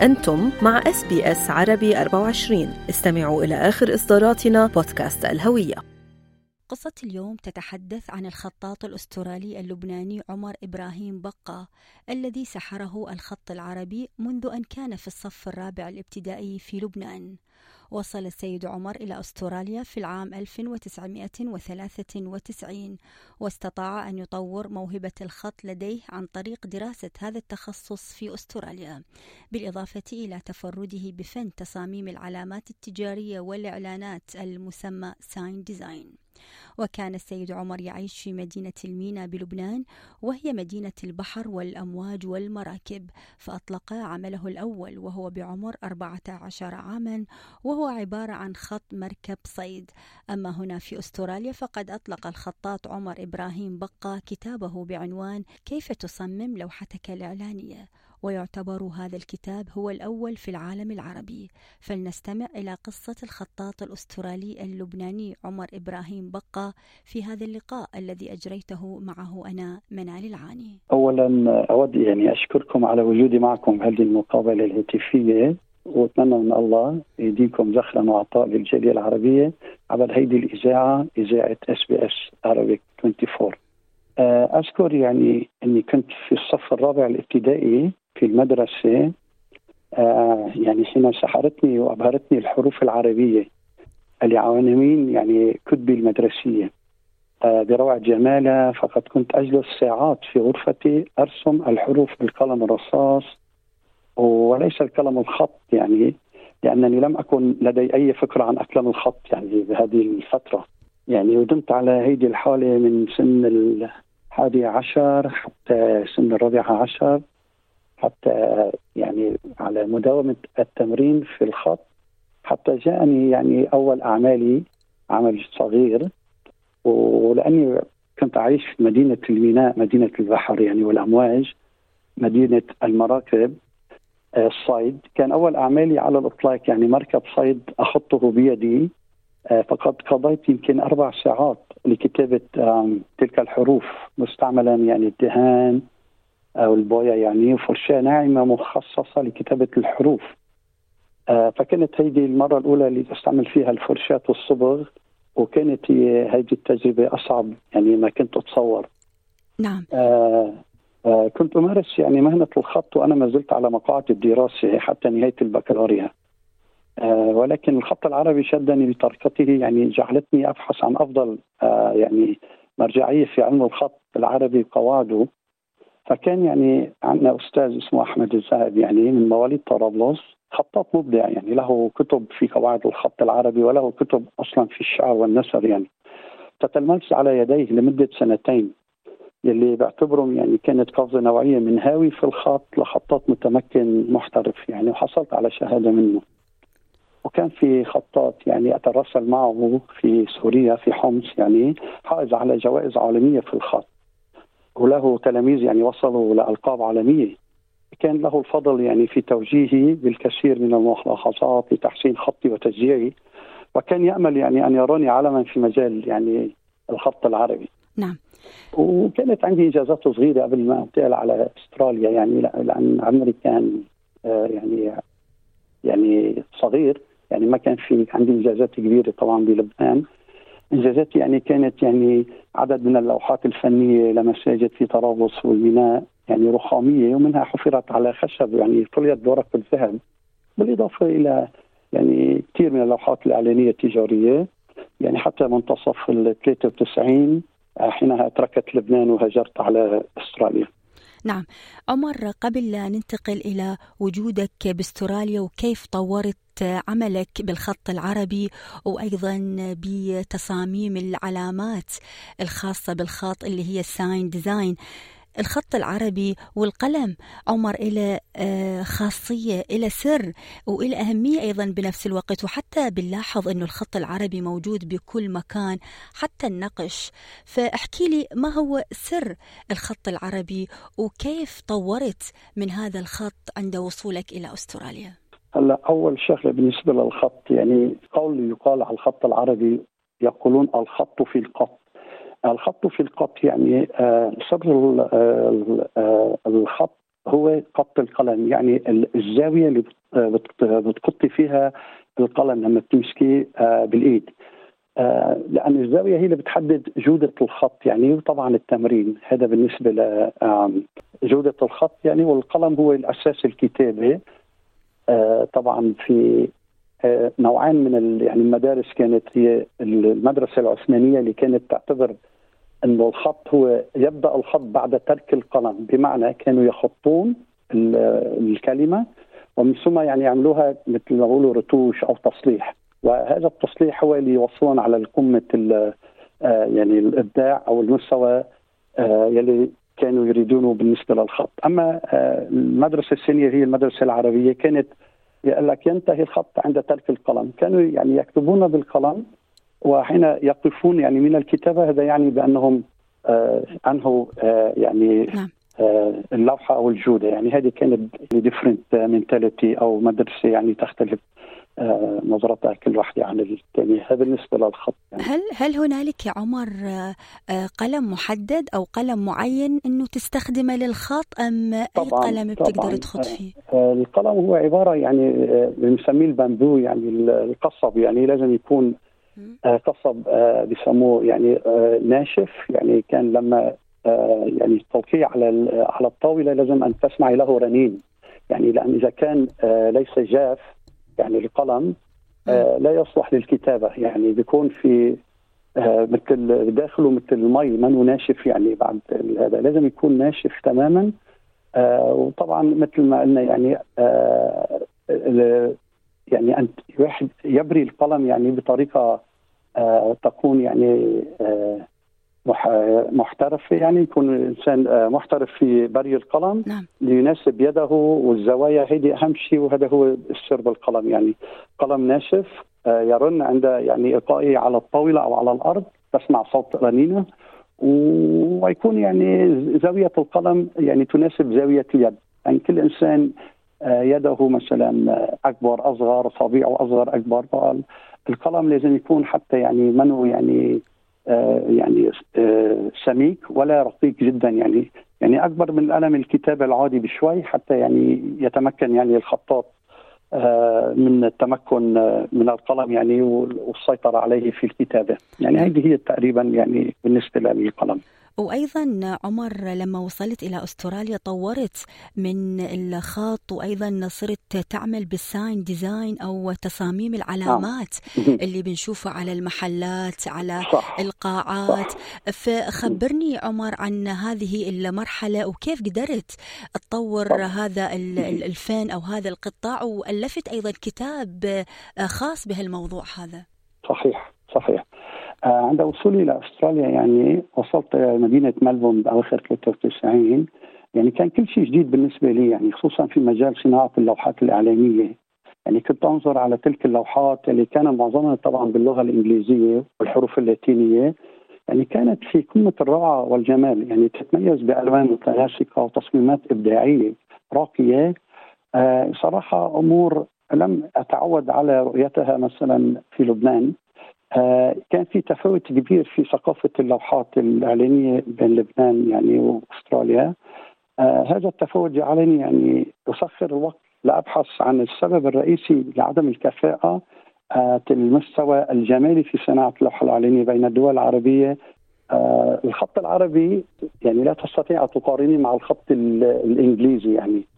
أنتم مع SBS عربي 24 استمعوا إلى آخر إصداراتنا بودكاست الهوية. قصة اليوم تتحدث عن الخطاط الأسترالي اللبناني عمر إبراهيم بقة الذي سحره الخط العربي منذ أن كان في الصف الرابع الابتدائي في لبنان. وصل السيد عمر إلى أستراليا في العام 1993 واستطاع أن يطور موهبة الخط لديه عن طريق دراسة هذا التخصص في أستراليا بالإضافة إلى تفرده بفن تصاميم العلامات التجارية والإعلانات المسمى sign design وكان السيد عمر يعيش في مدينة المينا بلبنان وهي مدينة البحر والأمواج والمراكب فأطلق عمله الأول وهو بعمر 14 عاما وهو عبارة عن خط مركب صيد. أما هنا في أستراليا فقد أطلق الخطاط عمر إبراهيم بقى كتابه بعنوان كيف تصمم لوحتك الإعلانية ويعتبر هذا الكتاب هو الأول في العالم العربي. فلنستمع إلى قصة الخطاط الأسترالي اللبناني عمر إبراهيم بقى في هذا اللقاء الذي أجريته معه أنا منال العاني. أولا أود يعني أشكركم على وجودي معكم هذه المقابلة الهاتفية وأتمنى من الله يديكم زخرا وعطاء للجالية العربية عبر هيدي الإذاعة إذاعة SBS Arabic 24 أذكر يعني أني كنت في الصف الرابع الابتدائي في المدرسة آه يعني حين سحرتني وأبهرتني الحروف العربية العناوين يعني كتبي المدرسية. آه بروعة جمالها فقد كنت أجلس ساعات في غرفتي أرسم الحروف بالقلم الرصاص وليس القلم الخط يعني لأنني لم أكن لدي أي فكرة عن أقلام الخط يعني بهذه الفترة. يعني ودمت على هذه الحالة من سن الحادي عشر حتى سن الرابعة عشر. حتى يعني على مداومة التمرين في الخط حتى جاءني يعني أول أعمالي عمل صغير ولأني كنت أعيش في مدينة الميناء مدينة البحر يعني والأمواج مدينة المراكب آه، الصيد. كان أول أعمالي على الإطلاق يعني مركب صيد أخطه بيدي آه، فقد قضيت يمكن أربع ساعات لكتابة تلك الحروف مستعملا يعني الدهان أو البويا يعني فرشاة ناعمة مخصصة لكتابة الحروف. آه، فكانت هيدي المرة الأولى اللي استعمل فيها الفرشاة والصبغ وكانت هيدي التجربة أصعب يعني ما كنت أتصور. نعم. آه آه كنت أمارس يعني مهنة الخط وأنا ما زلت على مقاعد الدراسة حتى نهاية البكالوريا. آه ولكن الخط العربي شدني بطريقته يعني جعلتني أبحث عن أفضل آه يعني مرجعية في علم الخط العربي وقواعده. فكان يعني عندنا أستاذ اسمه أحمد الزاهد يعني من مواليد طرابلس خطاط مبدع يعني له كتب في قواعد الخط العربي وله كتب أصلا في الشعر والنثر يعني. تتلمذت على يديه لمدة سنتين يلي بعتبرهم يعني كانت قفزة نوعية من هاوي في الخط لخطاط متمكن محترف يعني وحصلت على شهادة منه. وكان في خطاط يعني اتراسل معه في سوريا في حمص يعني حائز على جوائز عالمية في الخط. وله تلاميذ يعني وصلوا لألقاب عالمية. كان له الفضل يعني في توجيهي بالكثير من الملاحظات لتحسين خطي وتشجيعي وكان يأمل يعني أن يراني علما في مجال يعني الخط العربي. نعم. وكانت عندي إنجازات صغيرة قبل ما أنتقل على أستراليا يعني لأن عمري كان آه، يعني يعني صغير. يعني ما كان في عندي إنجازات كبيرة طبعا بلبنان. انجازاتي يعني كانت يعني عدد من اللوحات الفنية لمساجد في طرابلس والميناء يعني رخامية ومنها حفرت على خشب يعني طليت بورق الذهب بالإضافة إلى يعني كثير من اللوحات الإعلانية التجارية يعني حتى منتصف ال 93 حينها تركت لبنان وهاجرت على أستراليا. نعم. عمر قبل لا ننتقل إلى وجودك باستراليا وكيف طورت عملك بالخط العربي وأيضا بتصاميم العلامات الخاصة بالخط اللي هي ال sign design الخط العربي والقلم عمر إلى آه، خاصية إلى سر وإلى أهمية أيضا بنفس الوقت. وحتى بنلاحظ أنه الخط العربي موجود بكل مكان حتى النقش. فاحكي لي ما هو سر الخط العربي وكيف طورت من هذا الخط عند وصولك إلى أستراليا؟ هلا أول شغلة بالنسبة للخط يعني قول يقال على الخط العربي يقولون الخط في القط. الخط في القط يعني آه، سر آه، الخط هو خط القلم يعني الزاوية اللي بتقطي فيها القلم لما بتمسكيه بالإيد. لأن الزاوية هي اللي بتحدد جودة الخط يعني وطبعا التمرين. هذا بالنسبة لجوده الخط يعني والقلم هو الأساس الكتابة. طبعا في نوعين من يعني المدارس كانت هي المدرسة العثمانية اللي كانت تعتبر انه الخط هو يبدأ الخط بعد ترك القلم بمعنى كانوا يخطون الكلمة ومن ثم يعني يعملوها مثل ما بيقولوا رتوش أو تصليح. وهذا التصليح هو اللي يوصلون على قمه آه، يعني الإبداع أو المستوى آه، يلي كانوا يريدونه بالنسبة للخط، أما آه، المدرسة الثانية هي المدرسة العربية كانت يقول لك ينتهي الخط عند ترك القلم، كانوا يعني يكتبون بالقلم وحين يقفون يعني من الكتابه هذا يعني بأنهم انهوا يعني نعم. اللوحة أو الجودة. يعني هذه كانت different mentality أو مدرسة يعني تختلف. آه، نظرتها كل واحدة عن الثانية هذا بالنسبة للخط يعني. هل هل هنالك يا عمر آه، قلم محدد أو قلم معين أنه تستخدمه للخط أم طبعاً أي قلم بتقدر تخط فيه؟ آه، القلم هو عبارة يعني بنسميه البامبو يعني القصب يعني لازم يكون قصب بيسموه يعني ناشف. يعني كان لما يعني التوقيع على على الطاولة لازم أن تسمعي له رنين. يعني لأن إذا كان ليس جاف يعني القلم آه لا يصلح للكتابة. يعني بيكون في آه مثل داخله مثل المي ما ناشف يعني بعد هذا. لازم يكون ناشف تماما. آه وطبعا مثل ما قلنا يعني يعني أن الواحد يبري القلم يعني بطريقة تكون يعني آه محترف يعني يكون إنسان آه، محترف في بري القلم. نعم. ليناسب يده والزوايا هذه أهم شيء وهذا هو السر بالقلم يعني. قلم ناشف آه، يرن عند يعني القائه على الطاولة أو على الأرض تسمع صوت رنينة. ويكون يعني زاوية القلم يعني تناسب زاوية اليد. يعني كل إنسان آه، يده مثلا أكبر أصغر صابعه أصغر أكبر القلم لازم يكون حتى يعني منه يعني يعني آه، سميك ولا رقيق جدا يعني. يعني أكبر من القلم الكتابه العادي بشوي حتى يعني يتمكن يعني الخطاط آه، من التمكن من القلم يعني والسيطرة عليه في الكتابة. يعني هذه هي تقريبا يعني بالنسبة للقلم. وأيضا عمر لما وصلت إلى أستراليا طورت من الخط وأيضا صرت تعمل بال sign design أو تصاميم العلامات نعم. اللي بنشوفها على المحلات على صح. القاعات صح. فخبرني عمر عن هذه المرحلة وكيف قدرت تطور صح. هذا الفن أو هذا القطاع وألفت أيضا كتاب خاص بهالموضوع هذا صحيح صحيح عند وصولي إلى أستراليا يعني وصلت مدينة ملبون بأواخر 93 يعني كان كل شيء جديد بالنسبة لي يعني خصوصا في مجال صناعة اللوحات الإعلامية. يعني كنت أنظر على تلك اللوحات اللي كان معظمها طبعا باللغة الإنجليزية والحروف اللاتينية. يعني كانت في قمة الروعة والجمال يعني تتميز بألوان متناسقة وتصميمات إبداعية راقية. آه صراحة أمور لم أتعود على رؤيتها مثلا في لبنان. آه، كان في تفاوت كبير في ثقافة اللوحات الإعلانية بين لبنان يعني وأستراليا. آه، هذا التفاوت جعلني يعني أسخر الوقت لأبحث عن السبب الرئيسي لعدم الكفاءة آه، المستوى الجمالي في صناعة اللوحة الإعلانية بين الدول العربية. الخط العربي يعني لا تستطيع أن تقارنه مع الخط الإنجليزي يعني. آه،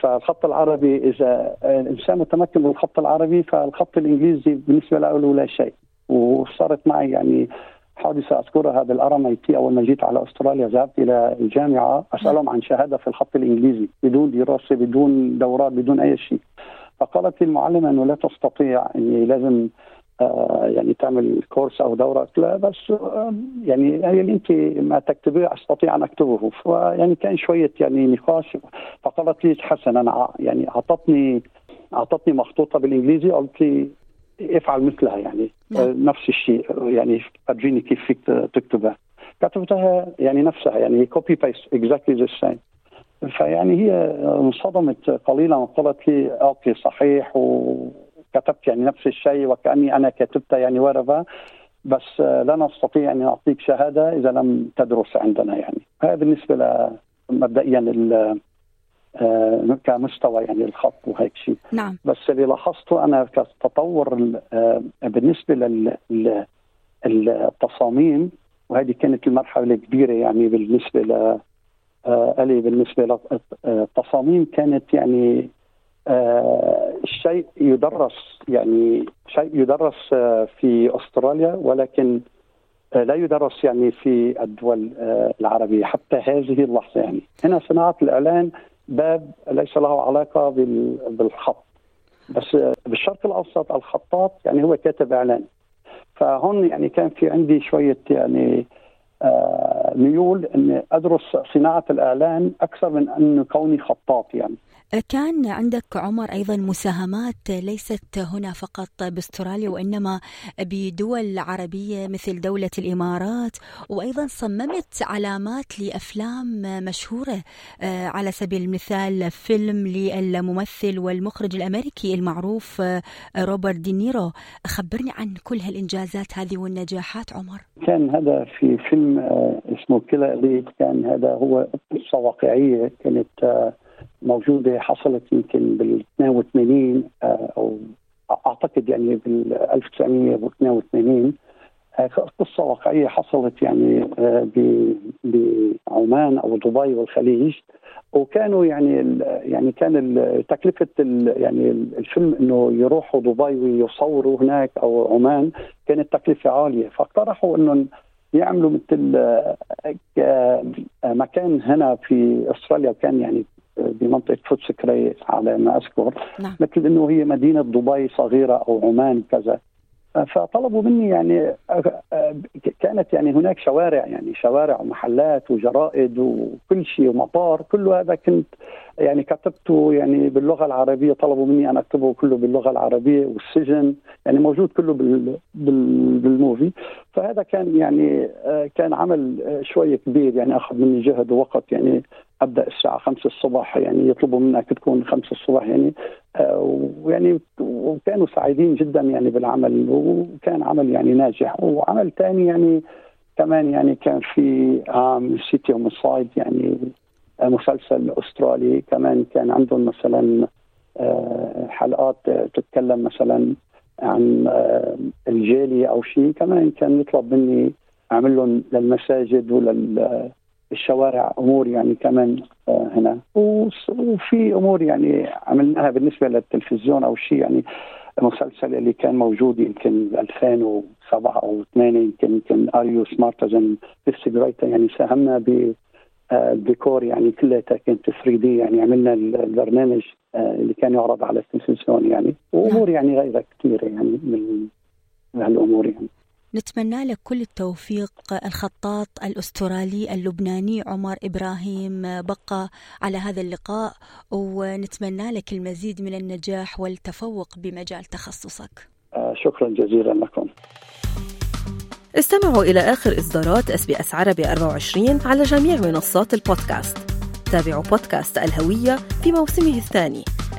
فالخط العربي إذا الإنسان متمكن من الخط العربي فالخط الإنجليزي بالنسبة له لا شيء. وصارت معي يعني حادثة أذكرها بالأرم أي تي أول ما جيت على أستراليا ذهبت إلى الجامعة أسألهم عن شهادة في الخط الإنجليزي بدون دراسة بدون دورات بدون أي شيء. فقالت لي المعلمة إنه لا تستطيع إني لازم آه، يعني تعمل course أو دورة لا بس آه، يعني يعني اللي أنت ما تكتبيه أستطيع أن أكتبه. فيعني كان شوية يعني نقاش فقالت لي حسن أنا يعني أعطتني أعطتني مخطوطة بالإنجليزي قلت لي افعل مثلها يعني نعم. نفس الشيء يعني فرجيني كيف فيك تكتبها. كتبتها يعني نفسها يعني copy paste exactly the same فيعني هي انصدمت قليلا وقالت لي okay صحيح و كتبت يعني نفس الشيء وكأني أنا كتبت يعني ورقه بس لا نستطيع أن نعطيك شهادة إذا لم تدرس عندنا يعني. هذا بالنسبة مبدئيا آه، كمستوى يعني الخط وهيك شيء. نعم. بس اللي لاحظته أنا كتطور آه، بالنسبة للتصاميم وهذه كانت المرحلة الكبيرة يعني بالنسبة ل ألي بالنسبة للتصاميم كانت يعني شيء يدرس يعني شيء يدرس في أستراليا ولكن لا يدرس يعني في الدول العربية حتى هذه اللحظة يعني. هنا صناعة الإعلان باب ليس له علاقة بالخط. بس بالشرق الأوسط الخطاط يعني هو كاتب إعلان. فهون يعني كان في عندي شوية يعني آه ميول إني أدرس صناعة الإعلان أكثر من انه كوني خطاط يعني. كان عندك عمر أيضا مساهمات ليست هنا فقط باستراليا وإنما بدول عربية مثل دولة الإمارات وأيضا صممت علامات لأفلام مشهورة آه، على سبيل المثال فيلم للممثل والمخرج الأمريكي المعروف آه، روبرت دينيرو. خبرني عن كل هالإنجازات هذه والنجاحات عمر. كان هذا في فيلم آه، اسمه كلا كان هذا هو قصة واقعية كانت موجودة حصلت يمكن بال 82 آه، أو أعتقد يعني بال 1982 آه، قصة واقعية حصلت يعني آه، بعمان أو دبي والخليج. وكانوا يعني يعني كان تكلفة يعني الفيلم إنه يروحوا دبي ويصوروا هناك أو عمان كانت تكلفة عالية. فاقترحوا إنه يعملوا مثل مكان هنا في أستراليا كان يعني بمنطقة فوتسكري على ما اذكر نعم. مثل إنه هي مدينة دبي صغيرة أو عمان كذا فطلبوا مني يعني كانت يعني هناك شوارع يعني شوارع ومحلات وجرائد وكل شيء ومطار كل هذا كنت يعني كتبته يعني باللغة العربية طلبوا مني أن أكتبه كله باللغة العربية والسجن يعني موجود كله بال بالموفي. فهذا كان يعني كان عمل شوي كبير يعني أخذ مني جهد ووقت يعني أبدأ الساعة 5 الصبح يعني يطلبوا منك تكون 5 الصبح يعني آه، ويعني وكانوا سعيدين جدا يعني بالعمل وكان عمل يعني ناجح. وعمل ثاني يعني كمان يعني كان في عام سيتي هومسايد يعني مسلسل أسترالي كمان كان عندهم مثلا آه، حلقات تتكلم مثلا عن آه، الجالية أو شيء كمان كان يطلب مني أعمل لهم للمساجد ولل الشوارع أمور يعني كمان آه، هنا. وفي أمور يعني عملناها بالنسبة للتلفزيون أو شيء يعني المسلسل اللي كان موجود يمكن 2007 أو 8 يمكن يمكن اريو سمارت ان يعني ساهمنا ب آه، الديكور يعني كلها كانت 3 دي يعني عملنا البرنامج آه، اللي كان يعرض على التلفزيون يعني. وأمور يعني غيرها كثيرة يعني من هالأمور يعني. نتمنى لك كل التوفيق الخطاط الأسترالي اللبناني عمر إبراهيم بقى على هذا اللقاء ونتمنى لك المزيد من النجاح والتفوق بمجال تخصصك. آه، شكرا جزيلا لكم. استمعوا إلى آخر إصدارات SBS عربي 24 على جميع منصات البودكاست. تابعوا بودكاست الهوية في موسمه الثاني.